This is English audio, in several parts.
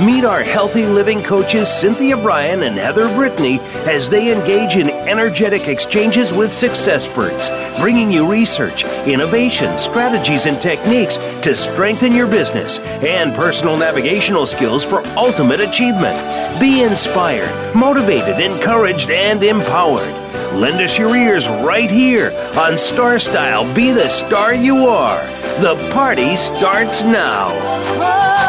Meet our healthy living coaches Cynthia Brian and Heather Brittany as they engage in energetic exchanges with successperts, bringing you research, innovation, strategies, and techniques to strengthen your business and personal navigational skills for ultimate achievement. Be inspired, motivated, encouraged, and empowered. Lend us your ears right here on Star Style Be the Star You Are. The party starts now.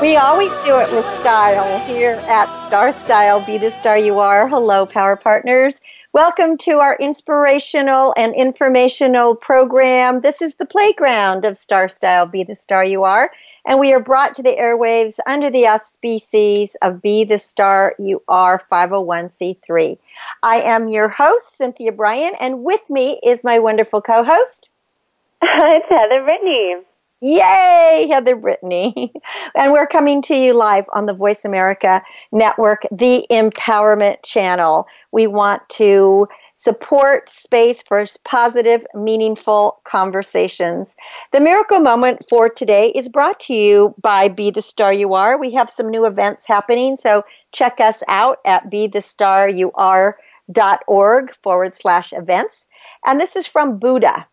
We always do it with style here at Star Style Be the Star You Are. Hello, Power Partners. Welcome to our inspirational and informational program. This is the playground of Star Style Be the Star You Are and we are brought to the airwaves under the auspices of Be the Star You Are 501c3. I am your host, Cynthia Brian, and with me is my wonderful co host. it's Heather Brittany. Yay, Heather Brittany. and we're coming to you live on the Voice America Network, the Empowerment Channel. We want to support space for positive, meaningful conversations. The miracle moment for today is brought to you by Be the Star You Are. We have some new events happening, so check us out at bethestaryouare.org forward slash events. And this is from Buddha.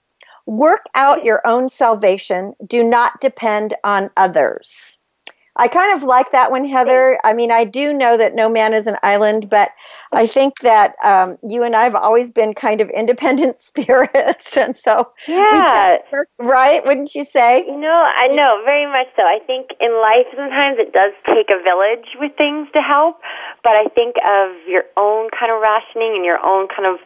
Work out your own salvation. Do not depend on others. I kind of like that one, Heather. I mean, I do know that no man is an island, but I think that um, you and I have always been kind of independent spirits, and so yeah, work, right? Wouldn't you say? No, I know very much so. I think in life sometimes it does take a village with things to help, but I think of your own kind of rationing and your own kind of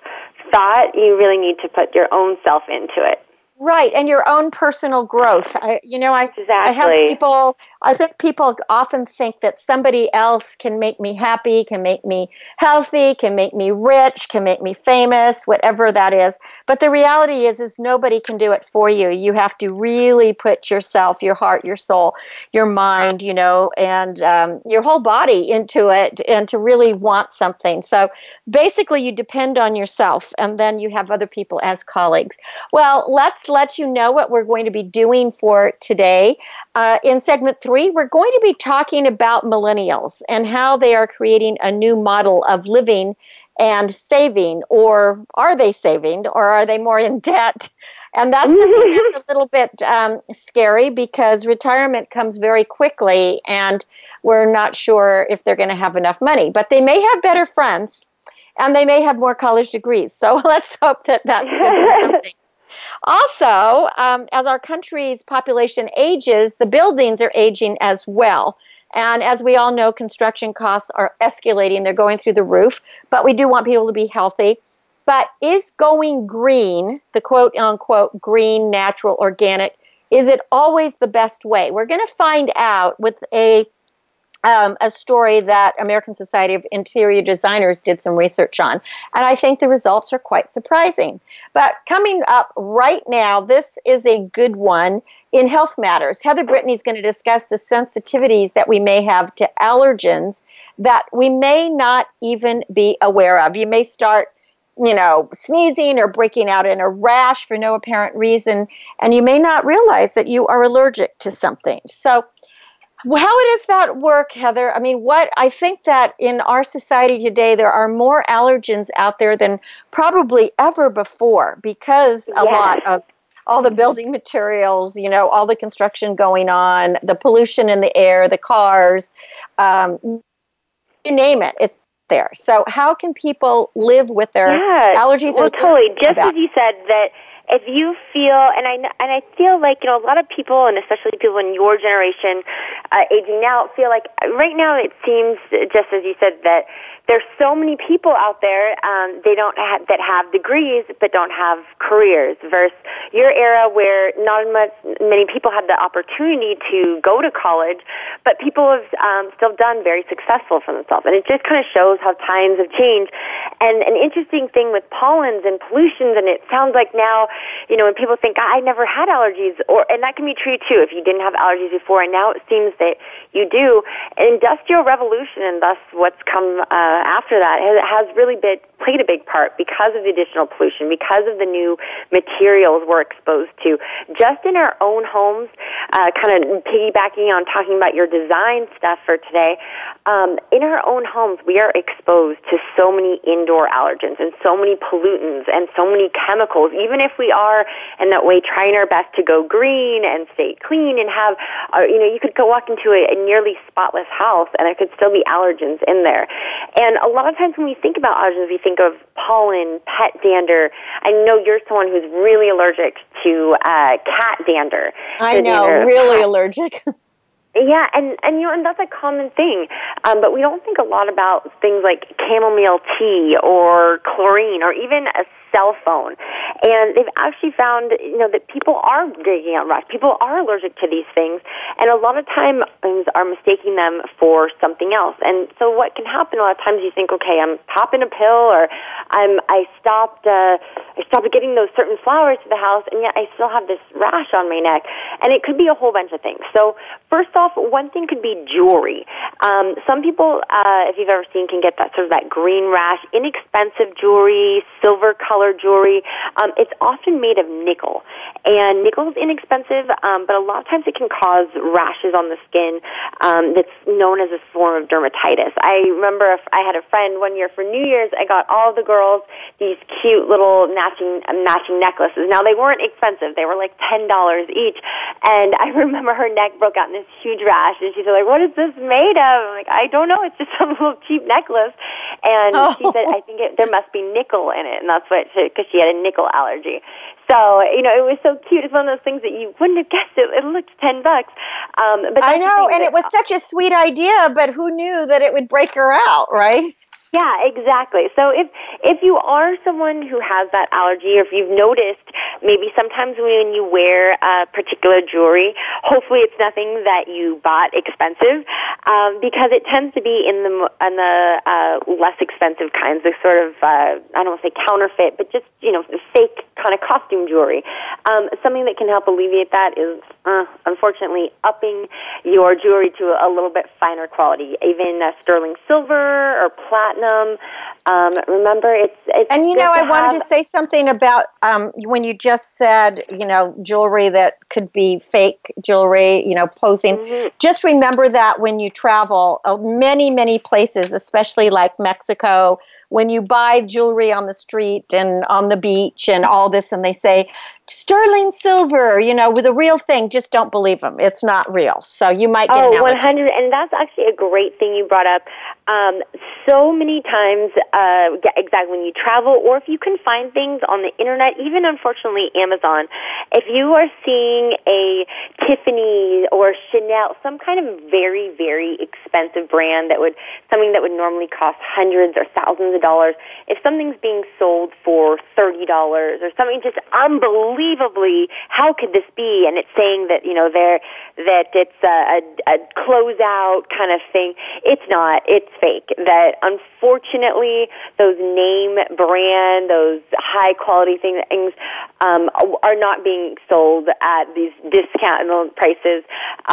thought. You really need to put your own self into it. Right, and your own personal growth. I, you know, I, exactly. I have people I think people often think that somebody else can make me happy, can make me healthy, can make me rich, can make me famous, whatever that is. But the reality is is nobody can do it for you. You have to really put yourself, your heart, your soul, your mind, you know, and um, your whole body into it and to really want something. So basically you depend on yourself and then you have other people as colleagues. Well, let's let you know what we're going to be doing for today. Uh, in segment three, we're going to be talking about millennials and how they are creating a new model of living and saving, or are they saving, or are they more in debt? And that's something that's a little bit um, scary because retirement comes very quickly, and we're not sure if they're going to have enough money. But they may have better friends, and they may have more college degrees. So let's hope that that's going to be something. Also, um, as our country's population ages, the buildings are aging as well. And as we all know, construction costs are escalating, they're going through the roof, but we do want people to be healthy. But is going green, the quote unquote green, natural, organic, is it always the best way? We're going to find out with a um, a story that American Society of Interior Designers did some research on. And I think the results are quite surprising. But coming up right now, this is a good one in Health Matters. Heather Brittany is going to discuss the sensitivities that we may have to allergens that we may not even be aware of. You may start you know, sneezing or breaking out in a rash for no apparent reason, and you may not realize that you are allergic to something. So, how does that work, Heather? I mean, what I think that in our society today, there are more allergens out there than probably ever before because a yes. lot of all the building materials, you know, all the construction going on, the pollution in the air, the cars, um, you name it, it's there. So, how can people live with their yeah. allergies? Well, totally. Just about? as you said that if you feel, and I and I feel like you know a lot of people, and especially people in your generation, uh, aging now, feel like right now it seems just as you said that there's so many people out there um, they don't have, that have degrees but don't have careers versus your era where not much many people had the opportunity to go to college but people have um, still done very successful for themselves. And it just kind of shows how times have changed. And an interesting thing with pollens and pollutions and it sounds like now you know when people think I never had allergies or and that can be true too if you didn't have allergies before and now it seems that you do industrial revolution and thus what's come uh, after that has really been, played a big part because of the additional pollution, because of the new materials we're exposed to. Just in our own homes, uh, kind of piggybacking on talking about your design stuff for today, um, in our own homes, we are exposed to so many indoor allergens and so many pollutants and so many chemicals. Even if we are in that way trying our best to go green and stay clean and have, uh, you know, you could go walk into a, a nearly spotless house and there could still be allergens in there. And a lot of times when we think about allergens, we think of pollen, pet dander. I know you're someone who's really allergic to uh, cat dander. I know, dander really allergic. Yeah, and and you know, and that's a common thing. Um, but we don't think a lot about things like chamomile tea or chlorine or even a cell phone. And they've actually found, you know, that people are digging out rust. People are allergic to these things, and a lot of times are mistaking them for something else. And so, what can happen a lot of times? You think, okay, I'm popping a pill, or I'm I stopped uh, I stopped getting those certain flowers to the house, and yet I still have this rash on my neck, and it could be a whole bunch of things. So, first off, one thing could be jewelry. Um, some people, uh, if you've ever seen, can get that sort of that green rash. Inexpensive jewelry, silver color dollar jewelry. Um, it's often made of nickel, and nickel is inexpensive, um, but a lot of times it can cause rashes on the skin um, that's known as a form of dermatitis. I remember if I had a friend one year for New Year's, I got all the girls these cute little matching matching necklaces. Now they weren't expensive; they were like ten dollars each, and I remember her neck broke out in this huge rash, and she's like, "What is this made of?" I'm like, "I don't know. It's just some little cheap necklace." And oh. she said, "I think it, there must be nickel in it," and that's what because she had a nickel allergy. So you know, it was so cute. It's one of those things that you wouldn't have guessed. It, it looked ten bucks. Um, but I know, and it was such a sweet idea. But who knew that it would break her out, right? Yeah, exactly. So if if you are someone who has that allergy, or if you've noticed maybe sometimes when you wear uh, particular jewelry, hopefully it's nothing that you bought expensive, um, because it tends to be in the in the uh, less expensive kinds, the sort of uh, I don't want to say counterfeit, but just you know fake kind of costume jewelry. Um, something that can help alleviate that is uh, unfortunately upping your jewelry to a little bit finer quality, even uh, sterling silver or platinum platinum. Um, remember, it's, it's and you know, I wanted to say something about um, when you just said, you know, jewelry that could be fake jewelry, you know, posing. Mm-hmm. Just remember that when you travel, uh, many, many places, especially like Mexico, when you buy jewelry on the street and on the beach and all this, and they say sterling silver, you know, with a real thing, just don't believe them. It's not real. So you might get oh, 100. And that's actually a great thing you brought up. Um, so many times, uh, exactly when you travel or if you can find things on the internet, even unfortunately Amazon, if you are seeing a Tiffany or Chanel, some kind of very, very expensive brand that would, something that would normally cost hundreds or thousands of dollars, if something's being sold for $30 or something just unbelievably, how could this be? And it's saying that you know there that it's a, a, a closeout kind of thing. It's not. It's fake. That unfortunately, those name brand, those high quality things, things um, are not being sold at these discount prices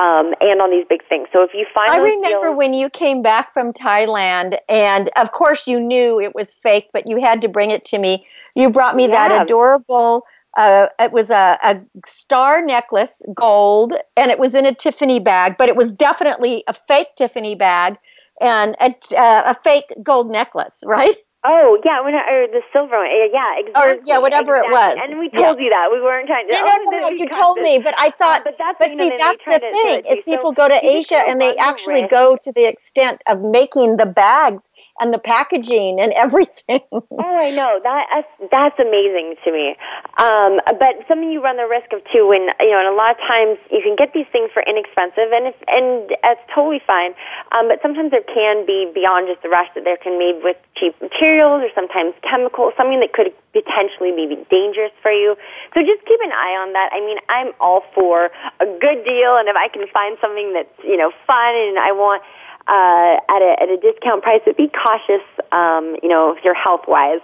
um, and on these big things. So if you find, I remember deals, when you came back from Thailand, and of course you knew it was fake, but you had to bring it to me. You brought me yeah. that adorable uh, it was a, a star necklace, gold, and it was in a Tiffany bag, but it was definitely a fake Tiffany bag and a, uh, a fake gold necklace, right? Oh yeah, or the silver one, yeah, exactly. Or yeah, whatever exactly. it was. And we told yeah. you that we weren't trying to. No, no, no, no you told me, but I thought. but that's, but see, that's the thing is people so, go to Asia and they actually go to the extent of making the bags and the packaging and everything. oh, I know that that's, amazing to me. Um, but something you run the risk of too, when you know, and a lot of times you can get these things for inexpensive, and if, and that's totally fine. Um, but sometimes there can be beyond just the rush that there can be with cheap materials or sometimes chemicals, something that could potentially be dangerous for you. So just keep an eye on that. I mean, I'm all for a good deal, and if I can find something that's you know fun and I want uh, at, a, at a discount price, but be cautious, um, you know, if you're health wise,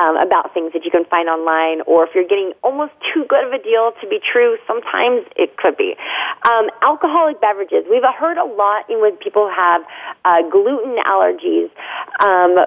um, about things that you can find online, or if you're getting almost too good of a deal to be true, sometimes it could be. Um, alcoholic beverages. We've heard a lot when people have uh, gluten allergies. Um,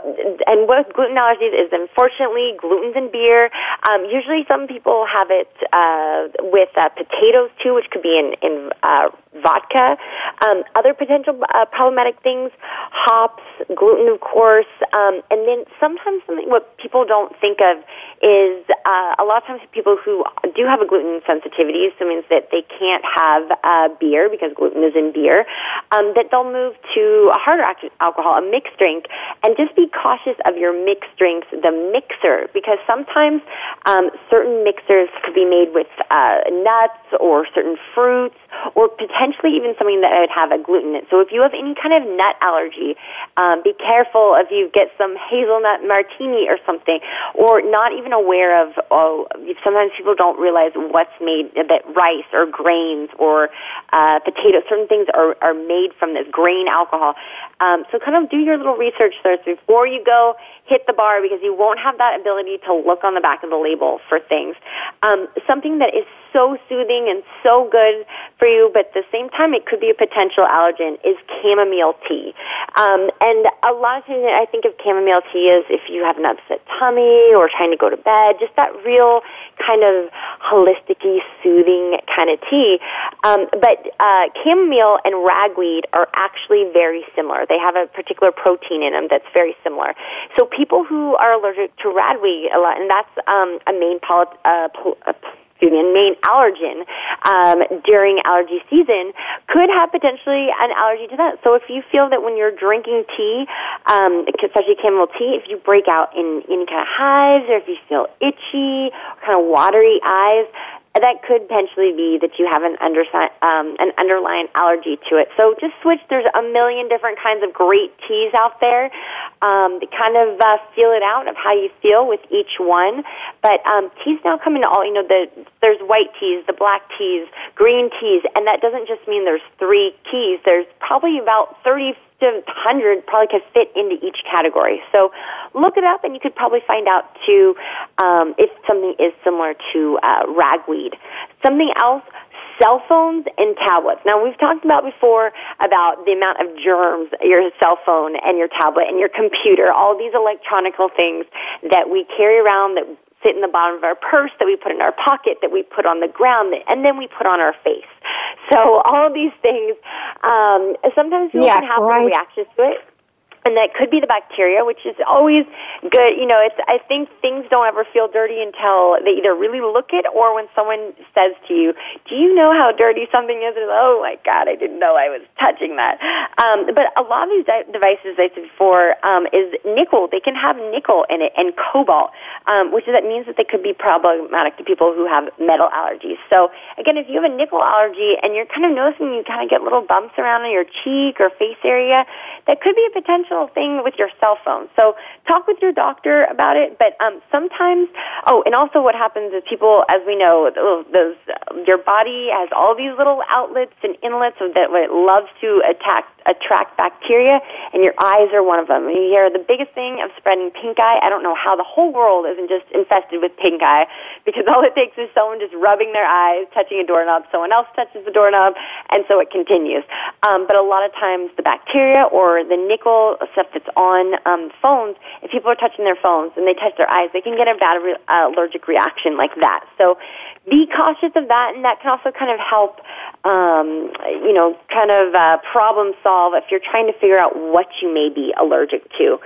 and what gluten allergies is, unfortunately, gluten's in beer. Um, usually some people have it uh, with uh, potatoes too, which could be in, in uh, vodka. Um, other potential uh, problematic things, hops, gluten, of course, um, and then sometimes something what people don't think of is uh, a lot of times people who do have a gluten sensitivity, so it means that they can't have uh, beer because gluten is in beer, um, that they'll move to a harder alcohol, a mixed drink, and just be cautious of your mixed drinks, the mixer, because sometimes um, certain mixers could be made with uh, nuts or certain fruits or potentially even something that would have a gluten in it. So if you have any kind of nut allergy, um, be careful if you get some hazelnut martini or something, or not even aware of. Oh, sometimes people don't realize what's made that rice or grains or uh, potatoes. Certain things are are made from this grain alcohol. Um, so kind of do your little research first before you go hit the bar because you won't have that ability to look on the back of the label for things. Um, something that is so soothing and so good for you, but at the same time it could be a potential allergen is chamomile tea. Um, and a lot of times I think of chamomile tea as if you have an upset tummy or trying to go to bed, just that real kind of holistic soothing kind of tea. Um, but uh, chamomile and ragweed are actually very similar. They have a particular protein in them that's very similar. So people who are allergic to ragweed a lot, and that's um, a main poly- uh, pol- uh, me, main allergen um, during allergy season could have potentially an allergy to that. So if you feel that when you're drinking tea, um, especially chamomile tea, if you break out in any kind of hives or if you feel itchy, kind of watery eyes, that could potentially be that you have an, um, an underlying allergy to it. So just switch. There's a million different kinds of great teas out there. Um, kind of uh, feel it out of how you feel with each one. But um, teas now come in all. You know, the there's white teas, the black teas, green teas, and that doesn't just mean there's three keys. There's probably about thirty to 100 probably could fit into each category. So look it up, and you could probably find out too um, if something is similar to uh, ragweed. Something else. Cell phones and tablets. Now we've talked about before about the amount of germs your cell phone and your tablet and your computer, all these electronical things that we carry around that sit in the bottom of our purse, that we put in our pocket, that we put on the ground, and then we put on our face. So all of these things, um, sometimes people yeah, can have right. reactions to it and that could be the bacteria, which is always good. You know, it's I think things don't ever feel dirty until they either really look it or when someone says to you, "Do you know how dirty something is?" And oh my God, I didn't know I was touching that. Um, but a lot of these di- devices, I said before, um, is nickel. They can have nickel in it and cobalt, um, which that means that they could be problematic to people who have metal allergies. So again, if you have a nickel allergy and you're kind of noticing you kind of get little bumps around on your cheek or face area, that could be a potential thing with your cell phone. So talk with your doctor about it. But um, sometimes, oh, and also what happens is people, as we know, those your body has all these little outlets and inlets that it loves to attack attract bacteria, and your eyes are one of them. You hear the biggest thing of spreading pink eye. I don't know how the whole world isn't just infested with pink eye, because all it takes is someone just rubbing their eyes, touching a doorknob, someone else touches the doorknob, and so it continues. Um, but a lot of times, the bacteria or the nickel stuff that's on um, phones, if people are touching their phones and they touch their eyes, they can get a bad re- uh, allergic reaction like that. So be cautious of that, and that can also kind of help, um, you know, kind of uh, problem solve if you're trying to figure out what you may be allergic to.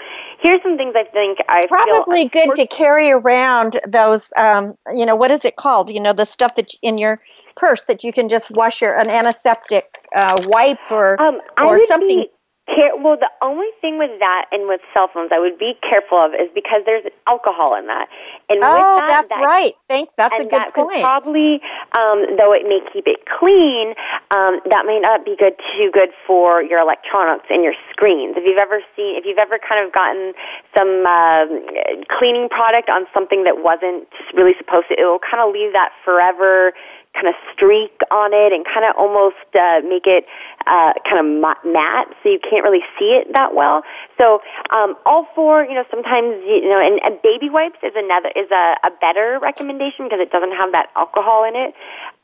Here's some things I think I probably good to carry around those. Um, you know, what is it called? You know, the stuff that in your purse that you can just wash your an antiseptic uh, wipe or um, or something. Be, Care, well, the only thing with that and with cell phones I would be careful of is because there's alcohol in that. And oh, that, that's that, right. Thanks. That's a good that point. probably, um, though it may keep it clean, um, that may not be good too good for your electronics and your screens. If you've ever seen, if you've ever kind of gotten some um, cleaning product on something that wasn't really supposed to, it will kind of leave that forever kind of streak on it and kind of almost uh, make it uh, kind of matte, so you can't really see it that well. So um, all four, you know, sometimes you know, and, and baby wipes is another is a, a better recommendation because it doesn't have that alcohol in it.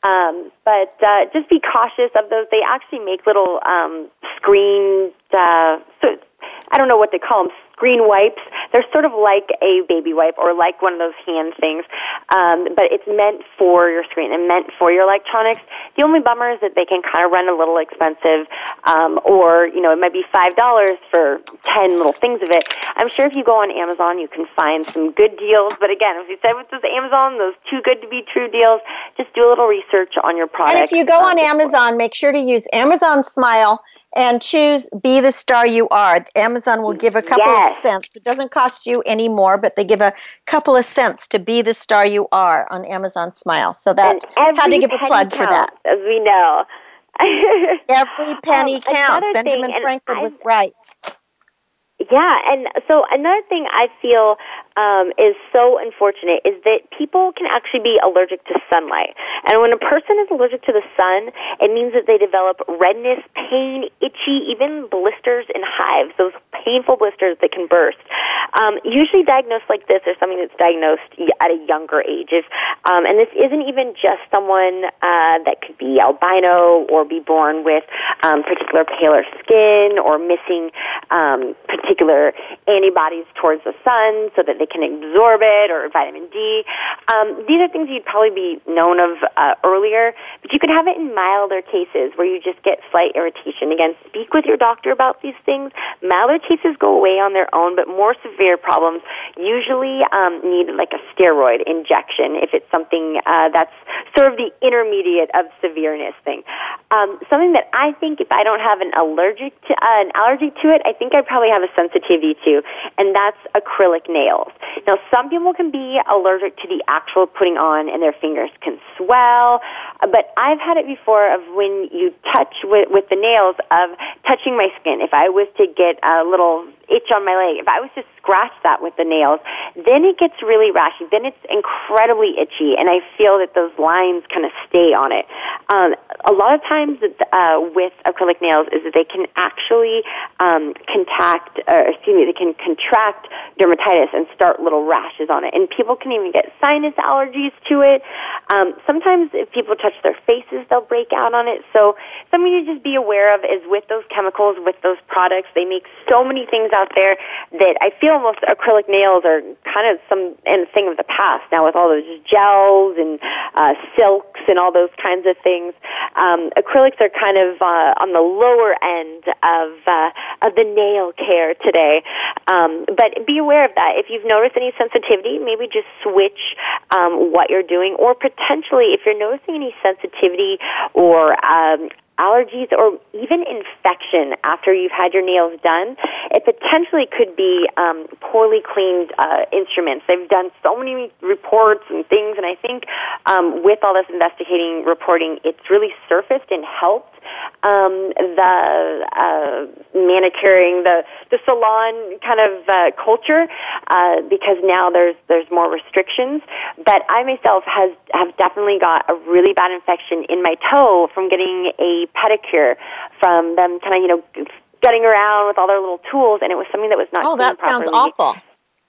Um, but uh, just be cautious of those. They actually make little um, screen. Uh, so I don't know what they call them, screen wipes. They're sort of like a baby wipe or like one of those hand things, um, but it's meant for your screen and meant for your electronics. The only bummer is that they can kind of run a little expensive, um, or you know it might be five dollars for ten little things of it. I'm sure if you go on Amazon, you can find some good deals. But again, as you said with those Amazon, those too good to be true deals, just do a little research on your product. And if you go on Amazon, make sure to use Amazon Smile and choose Be the Star You Are. Amazon will give a couple yes. of cents. It doesn't cost you any more, but they give a couple of cents to Be the Star You Are on Amazon Smile. So that had to give a plug counts, for that. As we know. every penny um, counts. Benjamin thing, Franklin was right. Yeah, and so another thing I feel um, is so unfortunate is that people can actually be allergic to sunlight. And when a person is allergic to the sun, it means that they develop redness, pain, itchy, even blisters and hives, those painful blisters that can burst. Um, usually diagnosed like this or something that's diagnosed at a younger age. Um, and this isn't even just someone uh, that could be albino or be born with um, particular paler skin or missing um, particular antibodies towards the sun so that they can absorb it or vitamin D. Um, these are things you'd probably be known of uh, earlier, but you can have it in milder cases where you just get slight irritation. Again, speak with your doctor about these things. Milder cases go away on their own, but more severe problems usually um, need like a steroid injection if it's something uh, that's sort of the intermediate of severeness thing. Um, something that I think if I don't have an allergic to, uh, an allergy to it, I think I probably have a sensitivity to, and that's acrylic nails. Now, some people can be allergic to the actual putting on, and their fingers can swell. But I've had it before of when you touch with, with the nails of touching my skin. If I was to get a little itch on my leg, if I was to scratch that with the nails, then it gets really rashy. Then it's incredibly itchy, and I feel that those lines kind of stay on it. Um, a lot of times uh, with acrylic nails is that they can actually um, contact, or excuse me, they can contract dermatitis and start little rashes on it. And people can even get sinus allergies to it. Um, sometimes if people touch their faces, they'll break out on it. So something to just be aware of is with those chemicals, with those products, they make so many things out there that I feel almost acrylic nails are kind of some and thing of the past now with all those gels and uh, silks and all those kinds of things. Um, acrylics are kind of uh, on the lower end of uh, of the nail care today. Um, but be aware of that. If you've noticed any sensitivity, maybe just switch um, what you're doing, or potentially if you're noticing any sensitivity or um, allergies or even infection after you've had your nails done, it potentially could be um, poorly cleaned uh, instruments. They've done so many reports and things, and I think um, with all this investigating reporting, it's really surfaced and helped um, the uh, manicuring, the the salon kind of uh, culture, uh, because now there's there's more restrictions. But I myself has have definitely got a really bad infection in my toe from getting a pedicure from them kind of you know getting around with all their little tools, and it was something that was not. Oh, that sounds properly. awful.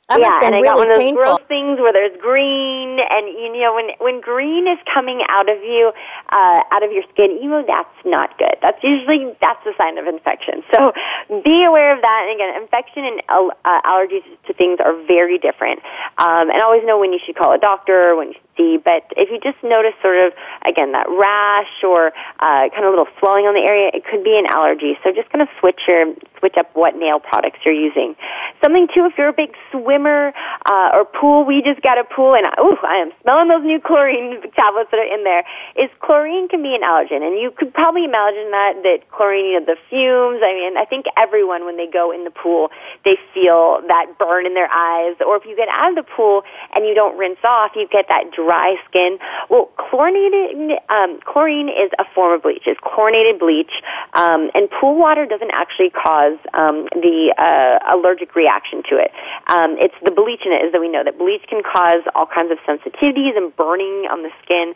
That yeah, and I got one of those painful. gross things where there's green, and you know when when green is coming out of you, uh, out of your skin, you know that's not good. That's usually that's a sign of infection. So be aware of that. And again, infection and uh, allergies to things are very different, um, and always know when you should call a doctor, when you should But if you just notice sort of, again, that rash or uh, kind of a little swelling on the area, it could be an allergy. So just kind of switch your switch up what nail products you're using. Something too, if you're a big swimmer uh, or pool, we just got a pool, and ooh, I am smelling those new chlorine tablets that are in there. Is chlorine can be an allergen, and you could probably imagine that that chlorine, you know, the fumes. I mean, I think everyone when they go in the pool, they feel that burn in their eyes, or if you get out of the pool and you don't rinse off, you get that dry skin. Well, chlorinated um, chlorine is a form of bleach. It's chlorinated bleach, um, and pool water doesn't actually cause um, the uh, allergic reaction to it. Um, it's the bleach in it is that we know that bleach can cause all kinds of sensitivities and burning on the skin.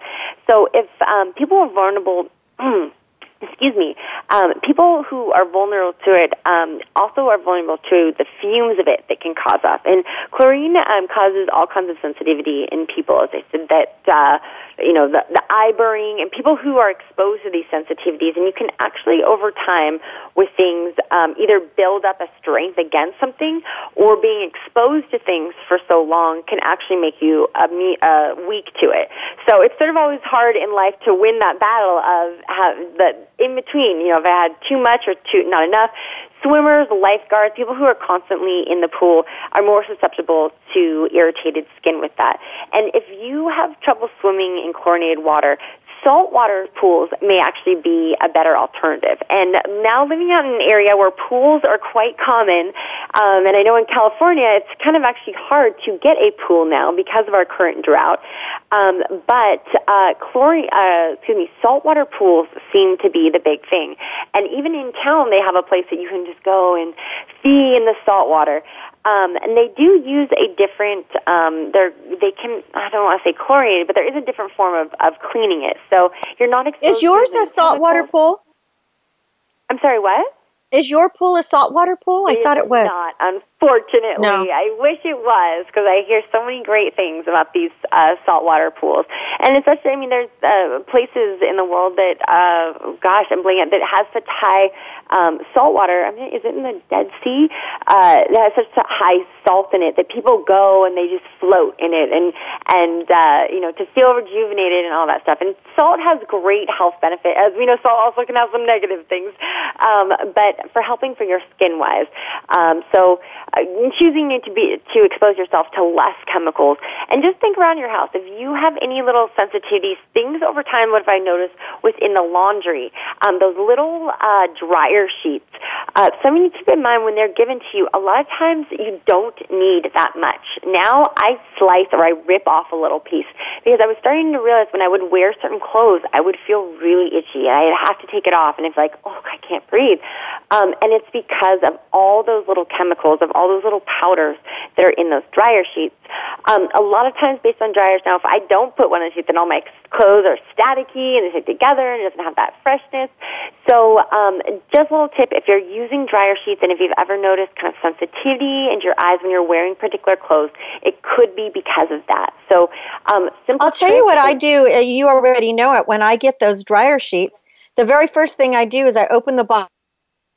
So if um, people are vulnerable. excuse me, um, people who are vulnerable to it um, also are vulnerable to the fumes of it that can cause off. And chlorine um, causes all kinds of sensitivity in people, as I said, that, uh, you know, the, the eye burning and people who are exposed to these sensitivities. And you can actually, over time, with things, um, either build up a strength against something or being exposed to things for so long can actually make you a, uh, weak to it. So it's sort of always hard in life to win that battle of how, that in between. You know, if I had too much or too not enough. Swimmers, lifeguards, people who are constantly in the pool are more susceptible to irritated skin with that. And if you have trouble swimming in chlorinated water, saltwater pools may actually be a better alternative. And now living out in an area where pools are quite common, um, and I know in California it's kind of actually hard to get a pool now because of our current drought. Um, but uh, chlorine, uh, excuse me, saltwater pools seem to be the big thing. And even in town, they have a place that you can just go and see in the salt water. Um, and they do use a different, um, they're, they can, I don't want to say chlorinated, but there is a different form of, of cleaning it. So you're not exposed Is yours a saltwater pool? I'm sorry, what? Is your pool a saltwater pool? I it thought it was. Not, unfortunately. No. I wish it was because I hear so many great things about these uh, saltwater pools. And especially, I mean, there's uh, places in the world that, uh, gosh, I'm blanking that has such high um, salt water. I mean, is it in the Dead Sea? Uh, that has such high salt in it that people go and they just float in it, and and uh, you know to feel rejuvenated and all that stuff. And salt has great health benefit, as we know. Salt also can have some negative things, um, but for helping for your skin wise. Um, so uh, choosing it to be to expose yourself to less chemicals, and just think around your house. If you have any little sensitivities, things over time. What have I noticed within the laundry? Um, those little uh, dryer sheets. Uh, something to keep in mind when they're given to you, a lot of times you don't need that much. Now I slice or I rip off a little piece because I was starting to realize when I would wear certain clothes, I would feel really itchy and I'd have to take it off and it's like, oh, I can't breathe. Um, and it's because of all those little chemicals, of all those little powders that are in those dryer sheets. Um, a lot of times based on dryers now, if I don't put one in the sheet, then all my clothes are staticky and they stick together and it doesn't have that freshness. So um, just a little tip, if you're using dryer sheets and if you've ever noticed kind of sensitivity in your eyes when you're wearing particular clothes, it could be because of that. So um, I'll tell you what I do. Uh, you already know it. When I get those dryer sheets, the very first thing I do is I open the box,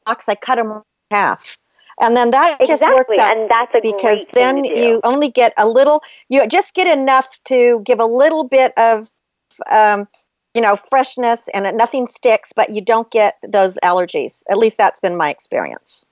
I cut them in half and then that exactly. just works out and that's a because then you only get a little you just get enough to give a little bit of um, you know freshness and nothing sticks but you don't get those allergies at least that's been my experience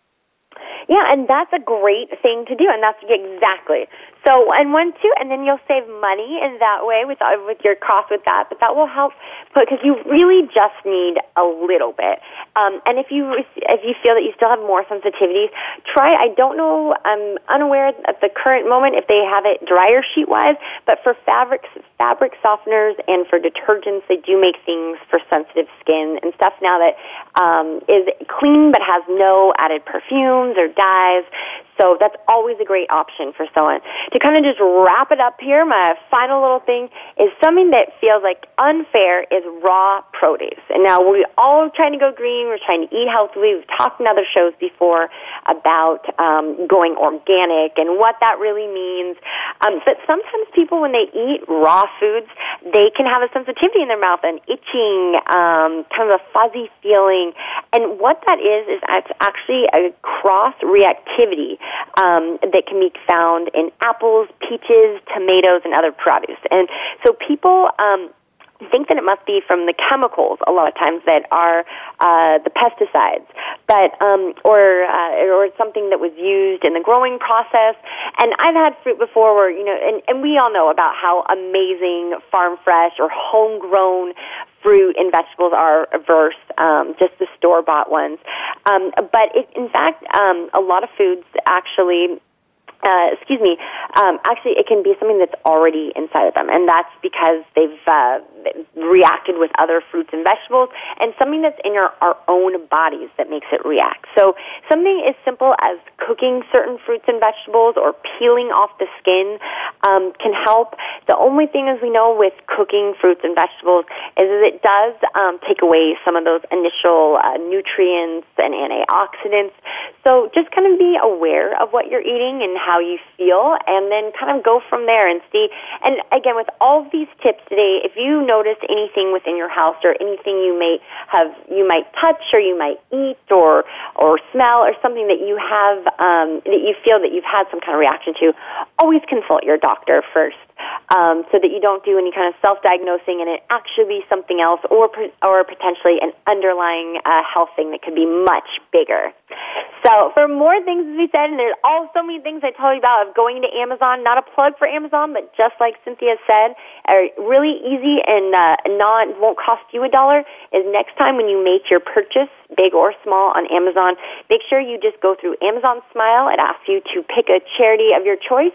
yeah, and that's a great thing to do, and that's exactly. So, and one too, and then you'll save money in that way with uh, with your cost with that. But that will help because you really just need a little bit. Um, and if you if you feel that you still have more sensitivities, try. I don't know. I'm unaware at the current moment if they have it dryer sheet wise, but for fabrics, fabric softeners, and for detergents, they do make things for sensitive skin and stuff now that um, is clean but has no added perfumes or dyes. So that's always a great option for someone. To kind of just wrap it up here, my final little thing is something that feels like unfair is raw produce. And now we're all trying to go green, we're trying to eat healthily. We've talked in other shows before about um, going organic and what that really means. Um, but sometimes people, when they eat raw foods, they can have a sensitivity in their mouth and itching, um, kind of a fuzzy feeling. And what that is is it's actually a cross reactivity um, that can be found in apples, peaches, tomatoes, and other produce. And so people. Um, think that it must be from the chemicals a lot of times that are uh, the pesticides, but um, or uh, or something that was used in the growing process. And I've had fruit before where you know, and, and we all know about how amazing farm fresh or homegrown fruit and vegetables are versus um, just the store bought ones. Um, but it, in fact, um, a lot of foods actually uh, excuse me, um, actually it can be something that's already inside of them, and that's because they've uh, reacted with other fruits and vegetables, and something that's in our, our own bodies that makes it react. So something as simple as cooking certain fruits and vegetables or peeling off the skin um, can help. The only thing, as we know, with cooking fruits and vegetables is that it does um, take away some of those initial uh, nutrients and antioxidants. So just kind of be aware of what you're eating and how you feel and then kind of go from there and see. And again, with all these tips today, if you notice anything within your house or anything you may have, you might touch or you might eat or, or smell or something that you have, um, that you feel that you've had some kind of reaction to, always consult your doctor first um, so that you don't do any kind of self-diagnosing and it actually be something else or or potentially an underlying uh, health thing that could be much bigger. So for more things, as we said, and there's all so many things I told you about of going to Amazon. Not a plug for Amazon, but just like Cynthia said, are really easy and uh, not won't cost you a dollar. Is next time when you make your purchase, big or small, on Amazon, make sure you just go through Amazon Smile. It asks you to pick a charity of your choice,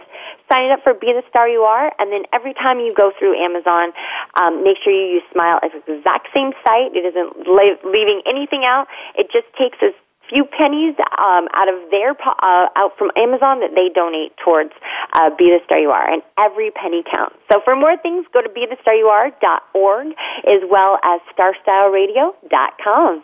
sign up for Be the Star You Are, and then every time you go through Amazon, um, make sure you use Smile as the exact same site. It isn't leaving anything out. It just takes a few pennies um, out of their uh, out from Amazon that they donate towards uh, Be the Star You Are, and every penny counts. So for more things, go to be the star you are dot org as well as StarStyleRadio.com.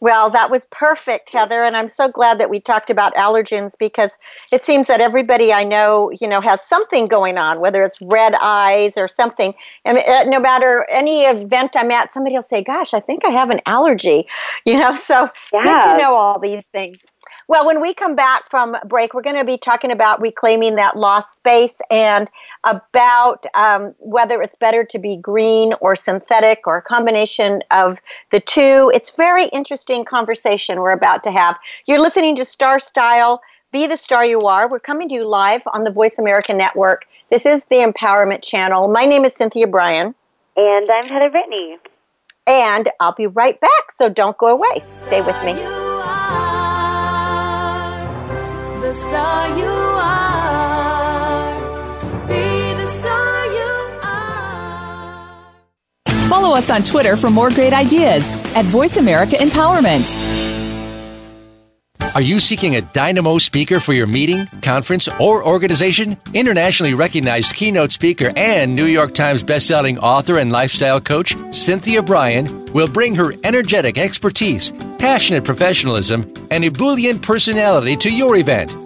Well, that was perfect, Heather, and I'm so glad that we talked about allergens because it seems that everybody I know, you know, has something going on, whether it's red eyes or something. And uh, no matter any event I'm at, somebody will say, "Gosh, I think I have an allergy," you know. So yeah. good to know all these things. Well, when we come back from break, we're going to be talking about reclaiming that lost space and about um, whether it's better to be green or synthetic or a combination of the two. It's very interesting conversation we're about to have. You're listening to Star Style. Be the star you are. We're coming to you live on the Voice America Network. This is the Empowerment Channel. My name is Cynthia Brian. And I'm Heather Brittany. And I'll be right back, so don't go away. Stay with me Follow us on Twitter for more great ideas at Voice America Empowerment. Are you seeking a dynamo speaker for your meeting, conference, or organization? Internationally recognized keynote speaker and New York Times bestselling author and lifestyle coach Cynthia Brian will bring her energetic expertise, passionate professionalism, and ebullient personality to your event.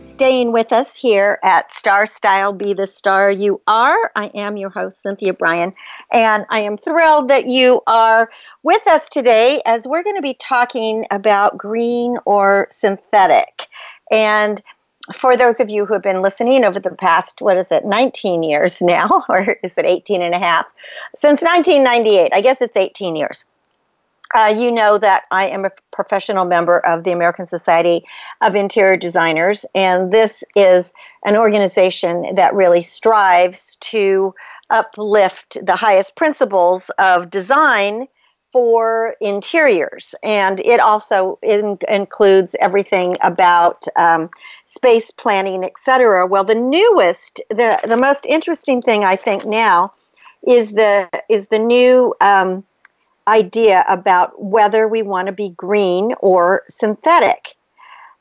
staying with us here at Star Style Be the Star You Are. I am your host, Cynthia Brian, and I am thrilled that you are with us today as we're going to be talking about green or synthetic. And for those of you who have been listening over the past, what is it, 19 years now, or is it 18 and a half? Since 1998, I guess it's 18 years. Uh, you know that I am a professional member of the American Society of Interior Designers, and this is an organization that really strives to uplift the highest principles of design for interiors, and it also in, includes everything about um, space planning, etc. Well, the newest, the the most interesting thing I think now is the is the new um, idea about whether we want to be green or synthetic.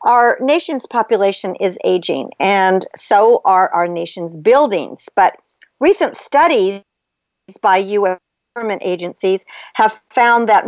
Our nation's population is aging, and so are our nation's buildings. But recent studies by U.S government agencies have found that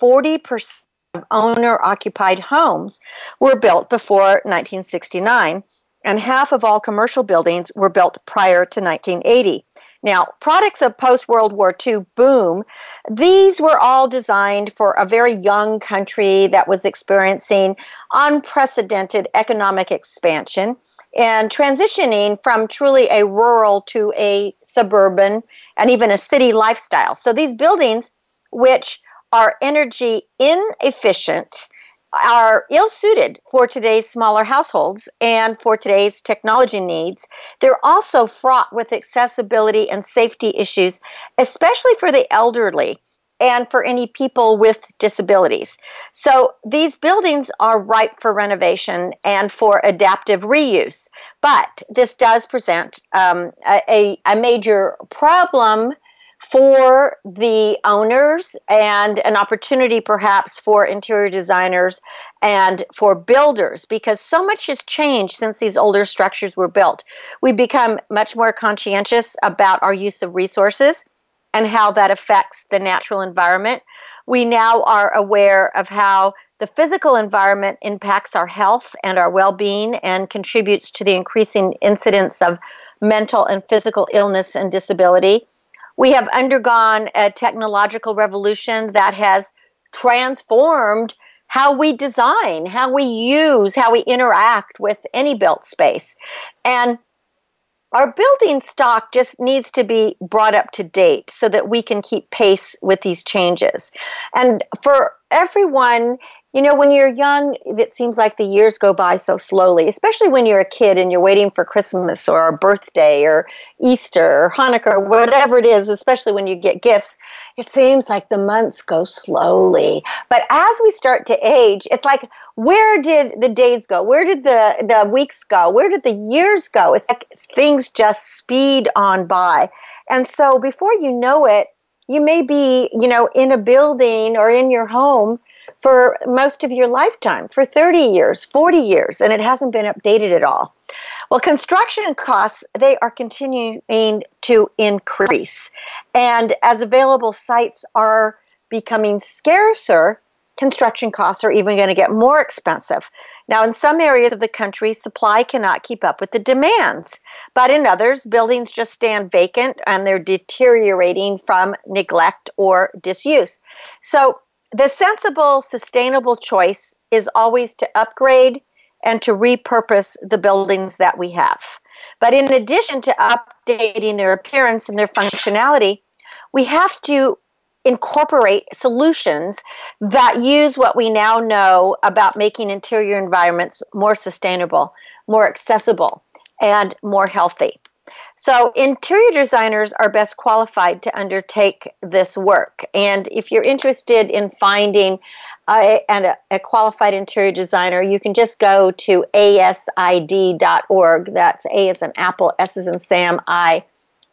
40% of owner occupied homes were built before 1969, and half of all commercial buildings were built prior to 1980. Now, products of post World War II boom, these were all designed for a very young country that was experiencing unprecedented economic expansion and transitioning from truly a rural to a suburban and even a city lifestyle. So these buildings, which are energy inefficient, are ill suited for today's smaller households and for today's technology needs. They're also fraught with accessibility and safety issues, especially for the elderly and for any people with disabilities. So these buildings are ripe for renovation and for adaptive reuse. But this does present um, a, a major problem for the owners and an opportunity perhaps for interior designers and for builders because so much has changed since these older structures were built. We've become much more conscientious about our use of resources and how that affects the natural environment. We now are aware of how the physical environment impacts our health and our well being and contributes to the increasing incidence of mental and physical illness and disability. We have undergone a technological revolution that has transformed how we design, how we use, how we interact with any built space. And our building stock just needs to be brought up to date so that we can keep pace with these changes. And for everyone, you know, when you're young, it seems like the years go by so slowly, especially when you're a kid and you're waiting for Christmas or a birthday or Easter or Hanukkah or whatever it is, especially when you get gifts it seems like the months go slowly. But as we start to age, it's like, where did the days go? Where did the, the weeks go? Where did the years go? It's like things just speed on by. And so before you know it, you may be, you know, in a building or in your home for most of your lifetime, for 30 years, 40 years, and it hasn't been updated at all. Well, construction costs, they are continuing to increase. And as available sites are becoming scarcer, construction costs are even going to get more expensive. Now, in some areas of the country, supply cannot keep up with the demands, but in others, buildings just stand vacant and they're deteriorating from neglect or disuse. So, the sensible, sustainable choice is always to upgrade and to repurpose the buildings that we have. But in addition to updating their appearance and their functionality, we have to incorporate solutions that use what we now know about making interior environments more sustainable, more accessible, and more healthy. So, interior designers are best qualified to undertake this work. And if you're interested in finding a, a, qualified interior designer, you can just go to asid.org. That's A as in apple, S as in Sam, I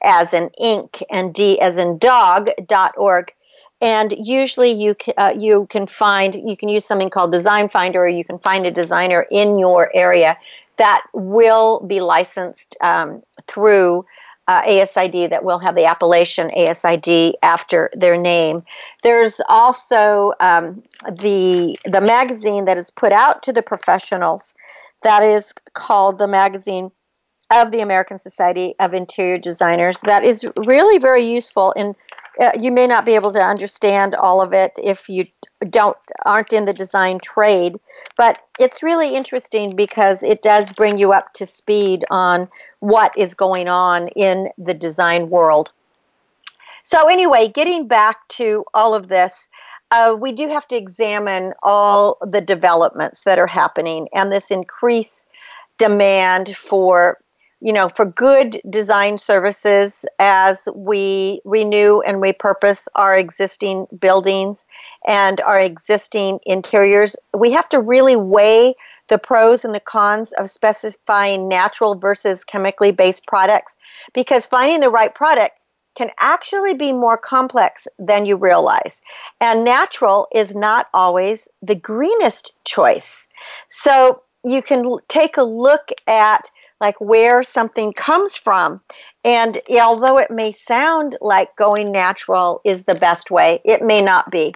as in ink, and D as in dog.org. and usually you can, uh, you can find you can use something called Design Finder, or you can find a designer in your area that will be licensed um, through uh, ASID that will have the appellation ASID after their name. There's also um, the the magazine that is put out to the professionals that is called the magazine of the American Society of Interior Designers. That is really very useful in uh, you may not be able to understand all of it if you don't aren't in the design trade but it's really interesting because it does bring you up to speed on what is going on in the design world. So anyway getting back to all of this uh, we do have to examine all the developments that are happening and this increased demand for you know, for good design services as we renew and repurpose our existing buildings and our existing interiors. We have to really weigh the pros and the cons of specifying natural versus chemically based products because finding the right product can actually be more complex than you realize. And natural is not always the greenest choice. So you can take a look at like where something comes from. And although it may sound like going natural is the best way, it may not be.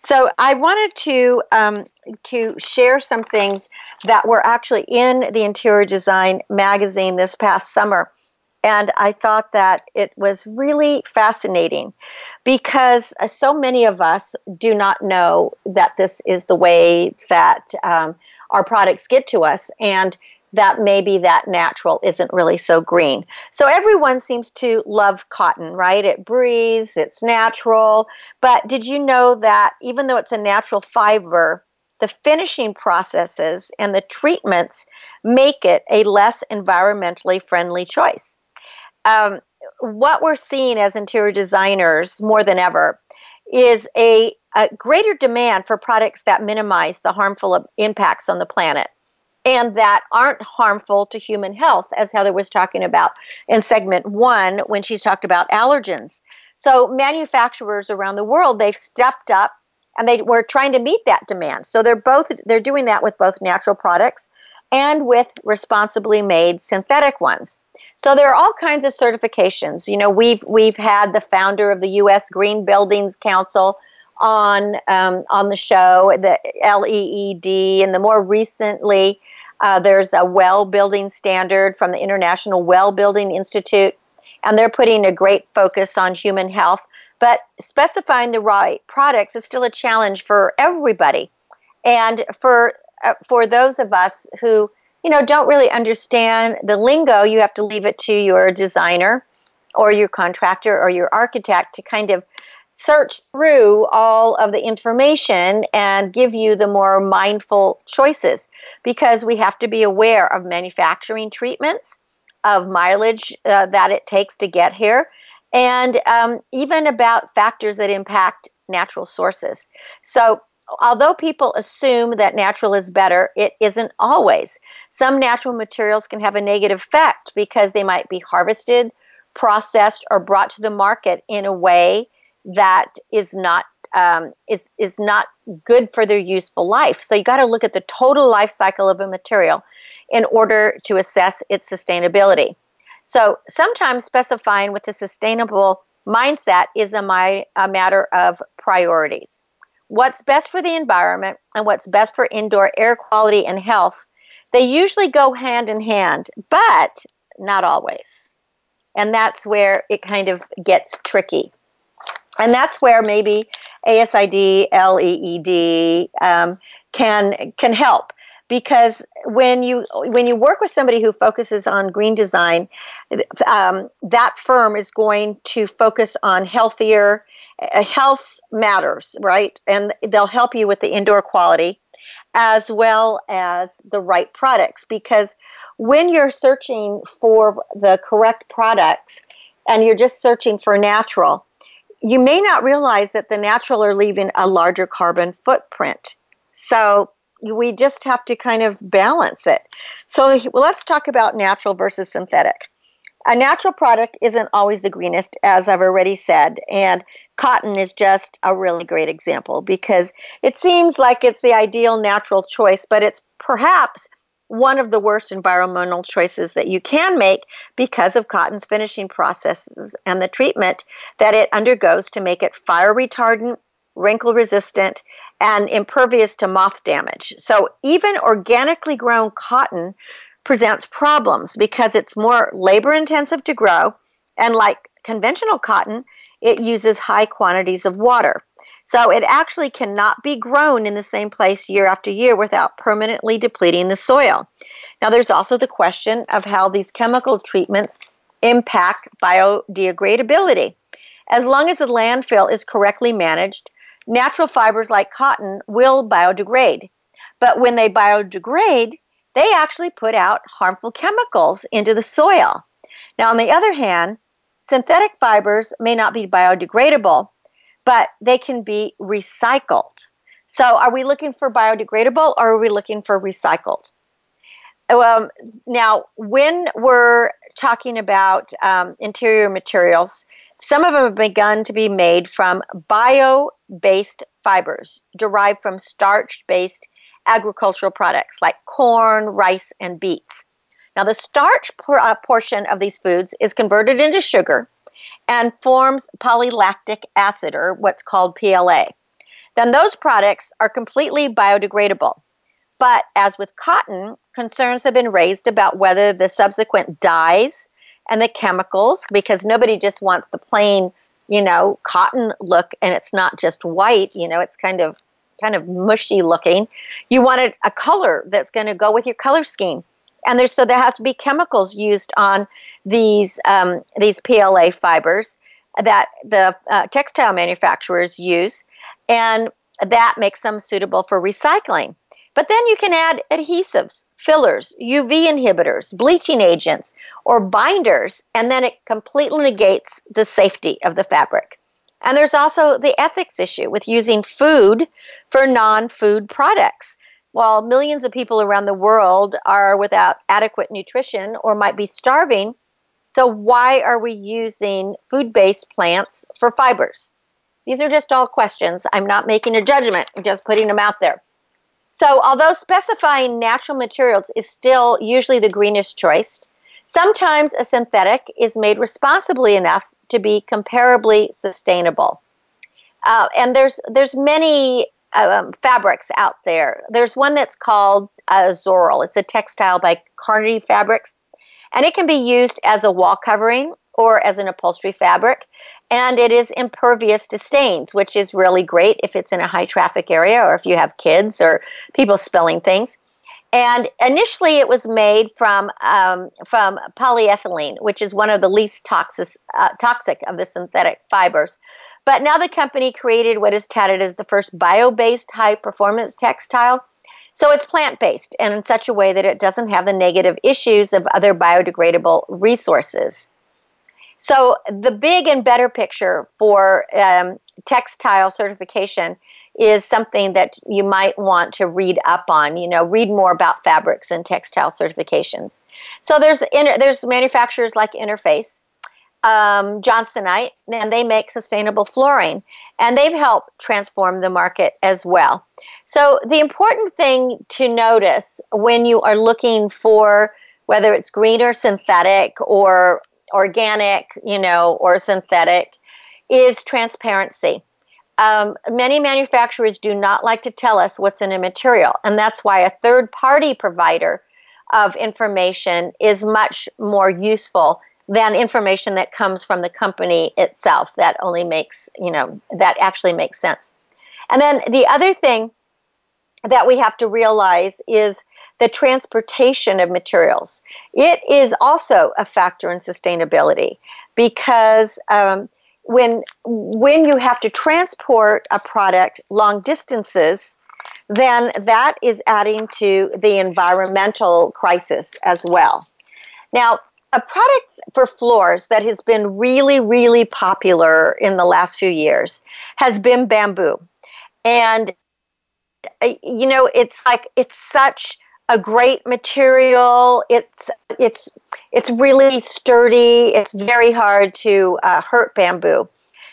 So I wanted to um, to share some things that were actually in the Interior Design magazine this past summer. And I thought that it was really fascinating because so many of us do not know that this is the way that um, our products get to us. And that maybe that natural isn't really so green. So everyone seems to love cotton, right? It breathes, it's natural. But did you know that even though it's a natural fiber, the finishing processes and the treatments make it a less environmentally friendly choice? Um, what we're seeing as interior designers more than ever is a, a greater demand for products that minimize the harmful impacts on the planet and that aren't harmful to human health, as Heather was talking about in segment one when she's talked about allergens. So manufacturers around the world, they've stepped up and they were trying to meet that demand. So they're both they're doing that with both natural products and with responsibly made synthetic ones. So there are all kinds of certifications. You know, we've we've had the founder of the U.S. Green Buildings Council on um, on the show, the LEED, and the more recently uh, there's a well building standard from the International Well Building Institute, and they're putting a great focus on human health. But specifying the right products is still a challenge for everybody, and for uh, for those of us who you know don't really understand the lingo, you have to leave it to your designer or your contractor or your architect to kind of search through all of the information and give you the more mindful choices because we have to be aware of manufacturing treatments, of mileage uh, that it takes to get here, and um, even about factors that impact natural sources. So, although people assume that natural is better, it isn't always. Some natural materials can have a negative effect because they might be harvested, processed, or brought to the market in a way that is not um, is is not good for their useful life. So you got to look at the total life cycle of a material in order to assess its sustainability. So sometimes specifying with a sustainable mindset is a, my, a matter of priorities. What's best for the environment and what's best for indoor air quality and health, they usually go hand in hand, but not always. And that's where it kind of gets tricky and that's where maybe ASID, LEED um, can can help because when you when you work with somebody who focuses on green design, um, that firm is going to focus on healthier. Uh, health matters, right? And they'll help you with the indoor quality as well as the right products because when you're searching for the correct products and you're just searching for natural, you may not realize that the natural are leaving a larger carbon footprint. So we just have to kind of balance it. So well, let's talk about natural versus synthetic. a natural product isn't always the greenest, as I've already said, and cotton is just a really great example because it seems like it's the ideal natural choice, but it's perhaps one of the worst environmental choices that you can make because of cotton's finishing processes and the treatment that it undergoes to make it fire retardant, wrinkle resistant, and impervious to moth damage. So even organically grown cotton presents problems because it's more labor intensive to grow, and like conventional cotton, it uses high quantities of water. So it actually cannot be grown in the same place year after year without permanently depleting the soil. Now, there's also the question of how these chemical treatments impact biodegradability. As long as the landfill is correctly managed, natural fibers like cotton will biodegrade. But when they biodegrade, they actually put out harmful chemicals into the soil. Now, on the other hand, synthetic fibers may not be biodegradable, but they can be recycled. So, are we looking for biodegradable or are we looking for recycled? Um, now, when we're talking about um, interior materials, some of them have begun to be made from bio based fibers derived from starch based agricultural products like corn, rice, and beets. Now, the starch por- uh, portion of these foods is converted into sugar and forms polylactic acid, or what's called PLA. Then those products are completely biodegradable. But as with cotton, concerns have been raised about whether the subsequent dyes and the chemicals, because nobody just wants the plain, you know, cotton look and it's not just white, you know, it's kind of kind of mushy looking. You wanted a color that's going to go with your color scheme. And there's so there has to be chemicals used on these um, these PLA fibers that the uh, textile manufacturers use, and that makes them suitable for recycling. But then you can add adhesives, fillers, UV inhibitors, bleaching agents, or binders, and then it completely negates the safety of the fabric. And there's also the ethics issue with using food for non food products. While millions of people around the world are without adequate nutrition or might be starving, so why are we using food based plants for fibers? These are just all questions. I'm not making a judgment, I'm just putting them out there. So, although specifying natural materials is still usually the greenest choice, sometimes a synthetic is made responsibly enough to be comparably sustainable. Uh, and there's there's many um, fabrics out there. There's one that's called uh, Xorel. It's a textile by Carnegie Fabrics, and it can be used as a wall covering or as an upholstery fabric. And it is impervious to stains, which is really great if it's in a high traffic area or if you have kids or people spilling things. And initially, it was made from um, from polyethylene, which is one of the least toxic uh, toxic of the synthetic fibers. But now the company created what is touted as the first bio-based high-performance textile. So it's plant-based and in such a way that it doesn't have the negative issues of other biodegradable resources. So the big and better picture for um, textile certification is something that you might want to read up on. You know, read more about fabrics and textile certifications. So there's inter- there's manufacturers like Interface, um, Johnsonite, and they make sustainable flooring, and they've helped transform the market as well. So the important thing to notice when you are looking for whether it's green or synthetic or organic, you know, or synthetic, is transparency um, many manufacturers do not like to tell us what's in a material, and that's why a third party provider of information is much more useful than information that comes from the company itself. That only makes, you know, that actually makes sense. And then the other thing that we have to realize is the transportation of materials. It is also a factor in sustainability because um, when when you have to transport a product long distances then that is adding to the environmental crisis as well now a product for floors that has been really really popular in the last few years has been bamboo and uh, you know it's like it's such a great material. It's it's it's really sturdy. It's very hard to uh, hurt bamboo.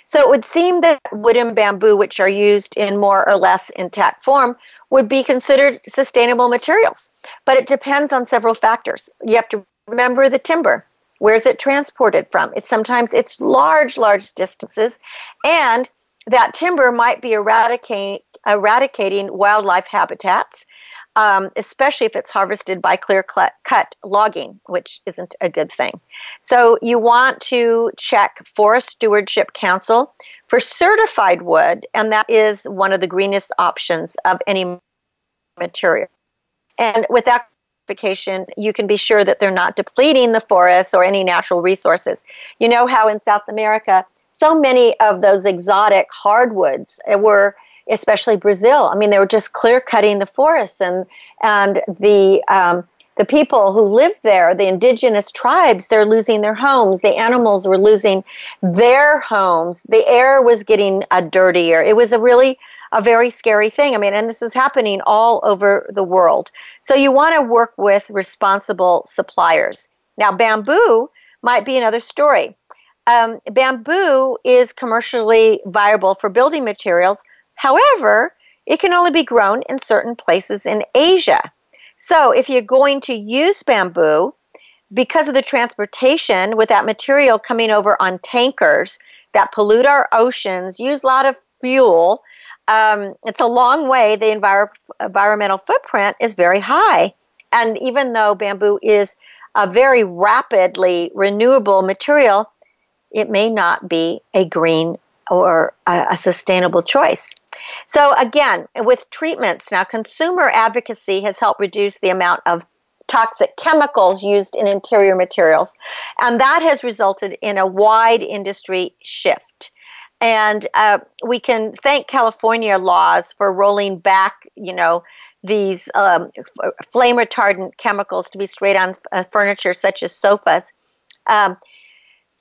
So it would seem that wood and bamboo, which are used in more or less intact form, would be considered sustainable materials. But it depends on several factors. You have to remember the timber. Where's it transported from? It's sometimes it's large, large distances, and that timber might be eradicating eradicating wildlife habitats um, especially if it's harvested by clear cut logging, which isn't a good thing. So you want to check Forest Stewardship Council for certified wood, and that is one of the greenest options of any material. And with that certification, you can be sure that they're not depleting the forests or any natural resources. You know how in South America, so many of those exotic hardwoods were especially Brazil. I mean, they were just clear cutting the forests, and and the um, the people who lived there, the indigenous tribes, they're losing their homes. The animals were losing their homes. The air was getting uh, dirtier. It was a really a very scary thing. I mean, and this is happening all over the world. So you want to work with responsible suppliers. Now, bamboo might be another story. Um, bamboo is commercially viable for building materials, However, it can only be grown in certain places in Asia. So, if you're going to use bamboo, because of the transportation with that material coming over on tankers that pollute our oceans, use a lot of fuel, um, it's a long way. The envir- environmental footprint is very high. And even though bamboo is a very rapidly renewable material, it may not be a green or a, a sustainable choice. So, again, with treatments, now consumer advocacy has helped reduce the amount of toxic chemicals used in interior materials, and that has resulted in a wide industry shift. And uh, we can thank California laws for rolling back, you know, these um, flame retardant chemicals to be sprayed on uh, furniture such as sofas. Um,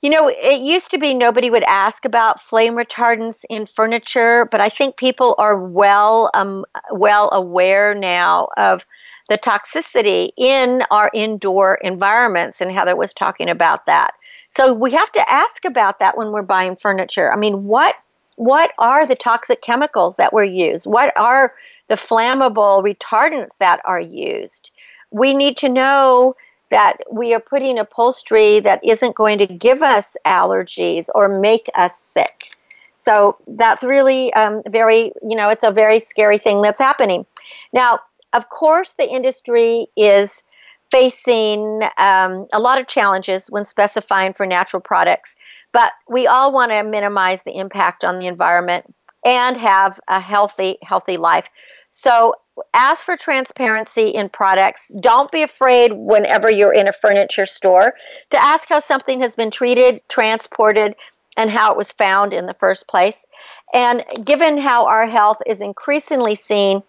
you know, it used to be nobody would ask about flame retardants in furniture, but I think people are well um, well aware now of the toxicity in our indoor environments, and Heather was talking about that. So we have to ask about that when we're buying furniture. I mean, what what are the toxic chemicals that were used? What are the flammable retardants that are used? We need to know that we are putting upholstery that isn't going to give us allergies or make us sick. So that's really um, very, you know, it's a very scary thing that's happening. Now, of course, the industry is facing um, a lot of challenges when specifying for natural products, but we all want to minimize the impact on the environment and have a healthy, healthy life. So ask for transparency in products. Don't be afraid whenever you're in a furniture store to ask how something has been treated, transported, and how it was found in the first place. And given how our health is increasingly seen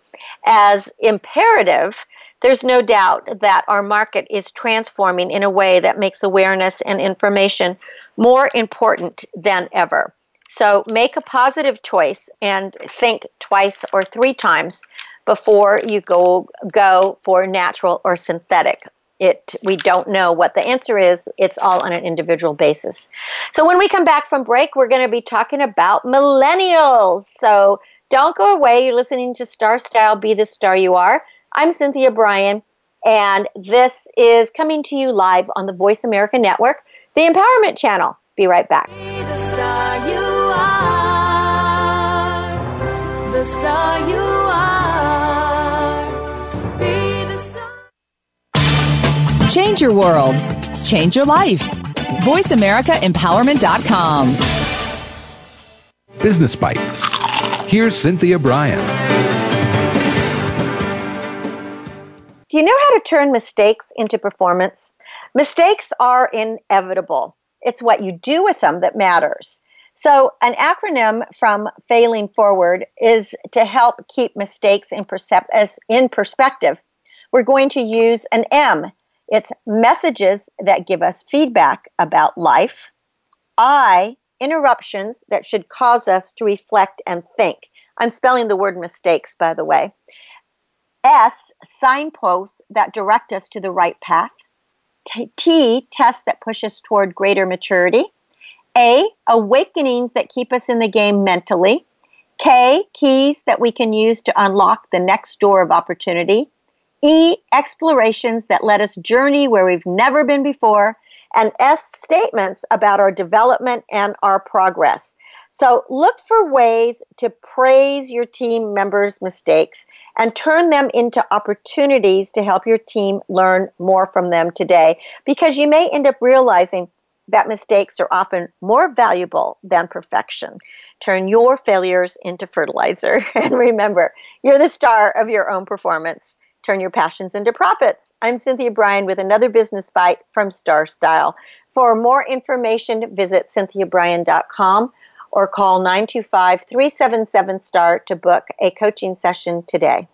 as imperative, there's no doubt that our market is transforming in a way that makes awareness and information more important than ever. So make a positive choice and think twice or three times before you go go for natural or synthetic. It we don't know what the answer is. It's all on an individual basis. So when we come back from break, we're going to be talking about millennials. So don't go away. You're listening to Star Style Be the Star You Are. I'm Cynthia Brian and this is coming to you live on the Voice America Network, the Empowerment Channel. Be right back. Be the star you are. The star you Change your world. Change your life. VoiceAmericaEmpowerment.com. Business Bites. Here's Cynthia Brian. Do you know how to turn mistakes into performance? Mistakes are inevitable. It's what you do with them that matters. So, an acronym from Failing Forward is to help keep mistakes in, percep- in perspective. We're going to use an M it's messages that give us feedback about life. I, interruptions that should cause us to reflect and think. I'm spelling the word mistakes, by the way. S, signposts that direct us to the right path. T, tests that push us toward greater maturity. A, awakenings that keep us in the game mentally. K, keys that we can use to unlock the next door of opportunity. E, explorations that let us journey where we've never been before. And S, statements about our development and our progress. So look for ways to praise your team members' mistakes and turn them into opportunities to help your team learn more from them today because you may end up realizing that mistakes are often more valuable than perfection. Turn your failures into fertilizer. And remember, you're the star of your own performance. Turn your passions into profits. I'm Cynthia Brian with another business bite from Star Style. For more information, visit cynthiabrian.com or call 925 377 STAR to book a coaching session today.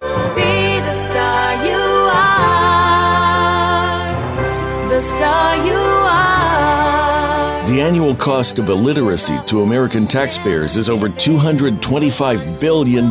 Be the star you are. The star you are. The annual cost of illiteracy to American taxpayers is over $225 billion.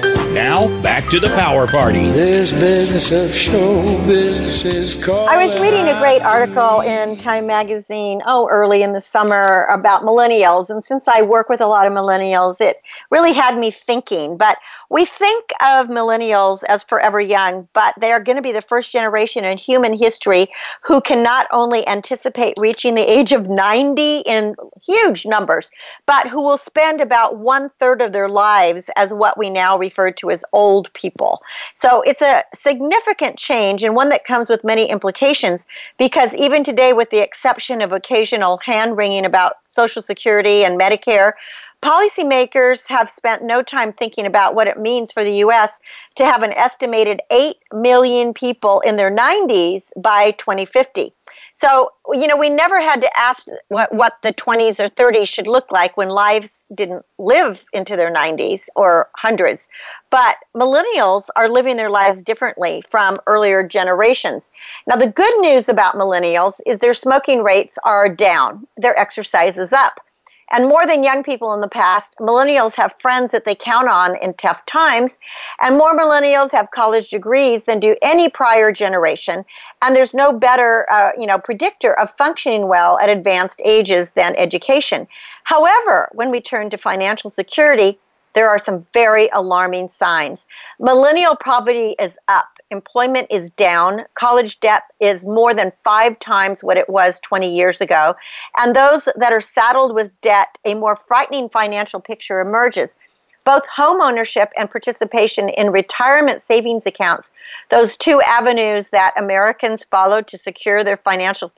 Now, back to the power party. This business of show business is called. I was reading a great article in Time Magazine, oh, early in the summer about millennials. And since I work with a lot of millennials, it really had me thinking. But we think of millennials as forever young, but they are going to be the first generation in human history who can not only anticipate reaching the age of 90 in huge numbers, but who will spend about one third of their lives as what we now refer to to as old people. So it's a significant change and one that comes with many implications because even today, with the exception of occasional hand wringing about Social Security and Medicare, policymakers have spent no time thinking about what it means for the U.S. to have an estimated 8 million people in their 90s by 2050. So, you know, we never had to ask what, what the 20s or 30s should look like when lives didn't live into their 90s or hundreds. But millennials are living their lives differently from earlier generations. Now, the good news about millennials is their smoking rates are down, their exercise is up. And more than young people in the past, millennials have friends that they count on in tough times. And more millennials have college degrees than do any prior generation. And there's no better, uh, you know, predictor of functioning well at advanced ages than education. However, when we turn to financial security, there are some very alarming signs. Millennial poverty is up employment is down, college debt is more than five times what it was 20 years ago, and those that are saddled with debt, a more frightening financial picture emerges. Both home ownership and participation in retirement savings accounts, those two avenues that Americans follow to secure their financial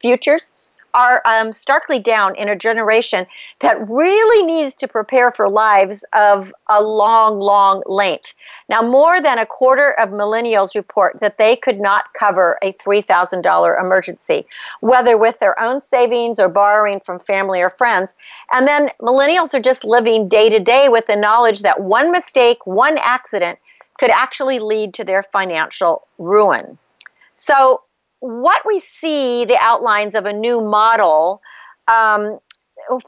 futures, are um, starkly down in a generation that really needs to prepare for lives of a long, long length. Now, more than a quarter of millennials report that they could not cover a $3,000 emergency, whether with their own savings or borrowing from family or friends. And then millennials are just living day to day with the knowledge that one mistake, one accident could actually lead to their financial ruin. So, what we see the outlines of a new model um,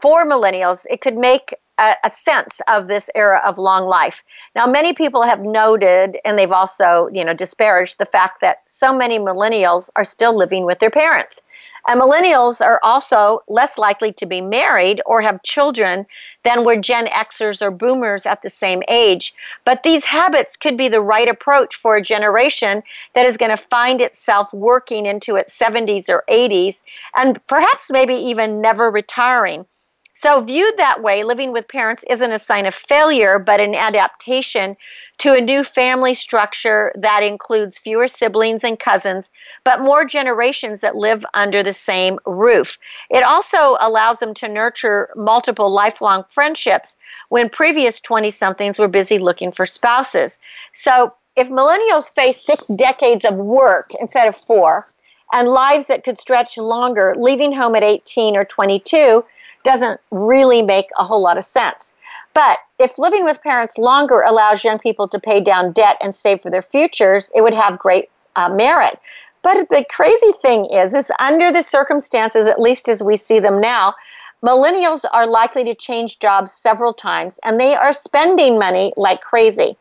for millennials, it could make a, a, sense of this era of long life. Now, many people have noted, and they've also, you know, disparaged the fact that so many millennials are still living with their parents. And millennials are also less likely to be married or have children than were Gen Xers or boomers at the same age. But these habits could be the right approach for a generation that is going to find itself working into its 70s or 80s and perhaps maybe even never retiring. So, viewed that way, living with parents isn't a sign of failure, but an adaptation to a new family structure that includes fewer siblings and cousins, but more generations that live under the same roof. It also allows them to nurture multiple lifelong friendships when previous 20 somethings were busy looking for spouses. So, if millennials face six decades of work instead of four, and lives that could stretch longer, leaving home at 18 or 22, doesn't really make a whole lot of sense. But if living with parents longer allows young people to pay down debt and save for their futures, it would have great uh, merit. But the crazy thing is, is under the circumstances, at least as we see them now, millennials are likely to change jobs several times and they are spending money like crazy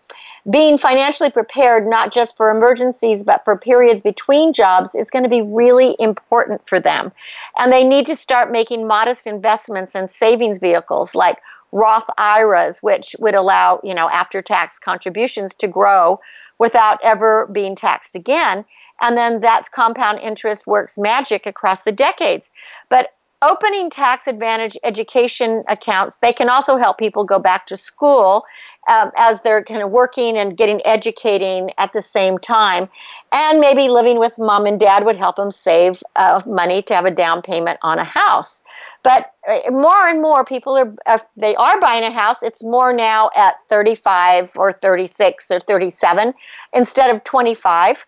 being financially prepared not just for emergencies but for periods between jobs is going to be really important for them. And they need to start making modest investments in savings vehicles like Roth IRAs, which would allow, you know, after tax contributions to grow without ever being taxed again. And then that's compound interest works magic across the decades. But opening tax advantage education accounts they can also help people go back to school um, as they're kind of working and getting educating at the same time. And maybe living with mom and dad would help them save uh, money to have a down payment on a house. But uh, more and more people are uh, they are buying a house it's more now at 35 or 36 or 37 instead of 25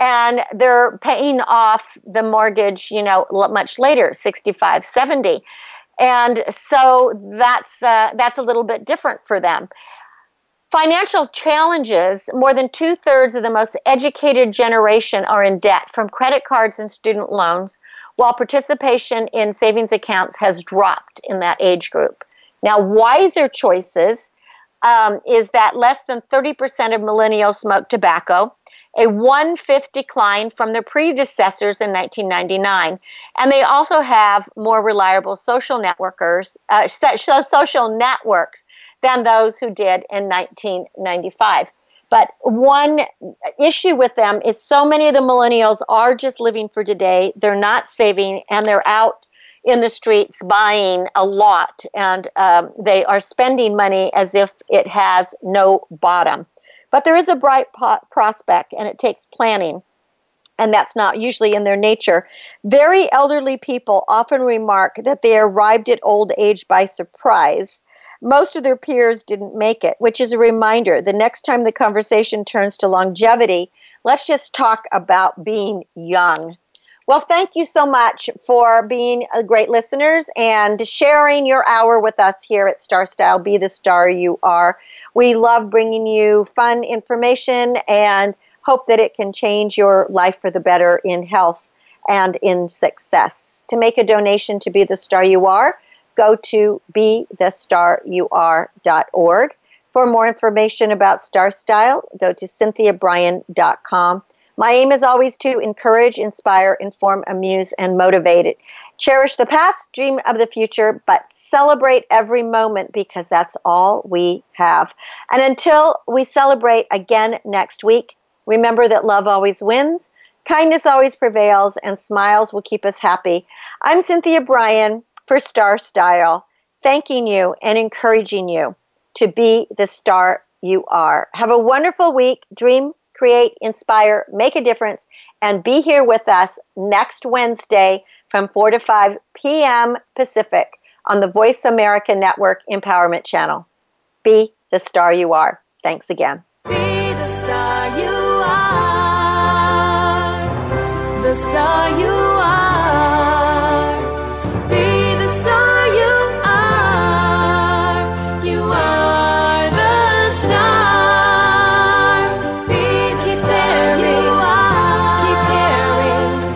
and they're paying off the mortgage you know much later 65 70 and so that's uh, that's a little bit different for them. Financial challenges more than two-thirds of the most educated generation are in debt from credit cards and student loans while participation in savings accounts has dropped in that age group. Now wiser choices um, is that less than 30% of millennials smoke tobacco a one fifth decline from their predecessors in 1999. And they also have more reliable social networkers, uh, social networks than those who did in 1995. But one issue with them is so many of the millennials are just living for today. They're not saving and they're out in the streets buying a lot and um, they are spending money as if it has no bottom. But there is a bright prospect, and it takes planning, and that's not usually in their nature. Very elderly people often remark that they arrived at old age by surprise. Most of their peers didn't make it, which is a reminder the next time the conversation turns to longevity, let's just talk about being young. Well, thank you so much for being a great listeners and sharing your hour with us here at Star Style. Be the star you are. We love bringing you fun information and hope that it can change your life for the better in health and in success. To make a donation to Be the Star You Are, go to bethestaryouare.org. For more information about Star Style, go to cynthiabrian.com. My aim is always to encourage, inspire, inform, amuse, and motivate it. Cherish the past, dream of the future, but celebrate every moment because that's all we have. And until we celebrate again next week, remember that love always wins, kindness always prevails, and smiles will keep us happy. I'm Cynthia Brian for Star Style, thanking you and encouraging you to be the star you are. Have a wonderful week. Dream create, inspire, make a difference, and be here with us next Wednesday from 4 to 5 p.m. Pacific on the Voice America Network Empowerment Channel. Be the star you are. Thanks again. Be the star you are. The star you are.